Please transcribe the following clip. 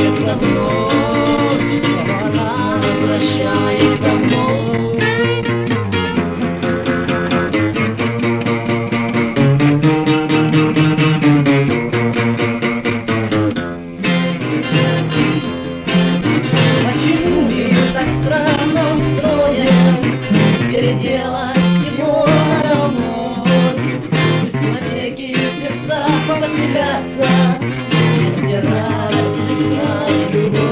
возвращается вновь, она возвращается вновь. Пусть навеки сердца повосвятятся, не стирать. Thank you.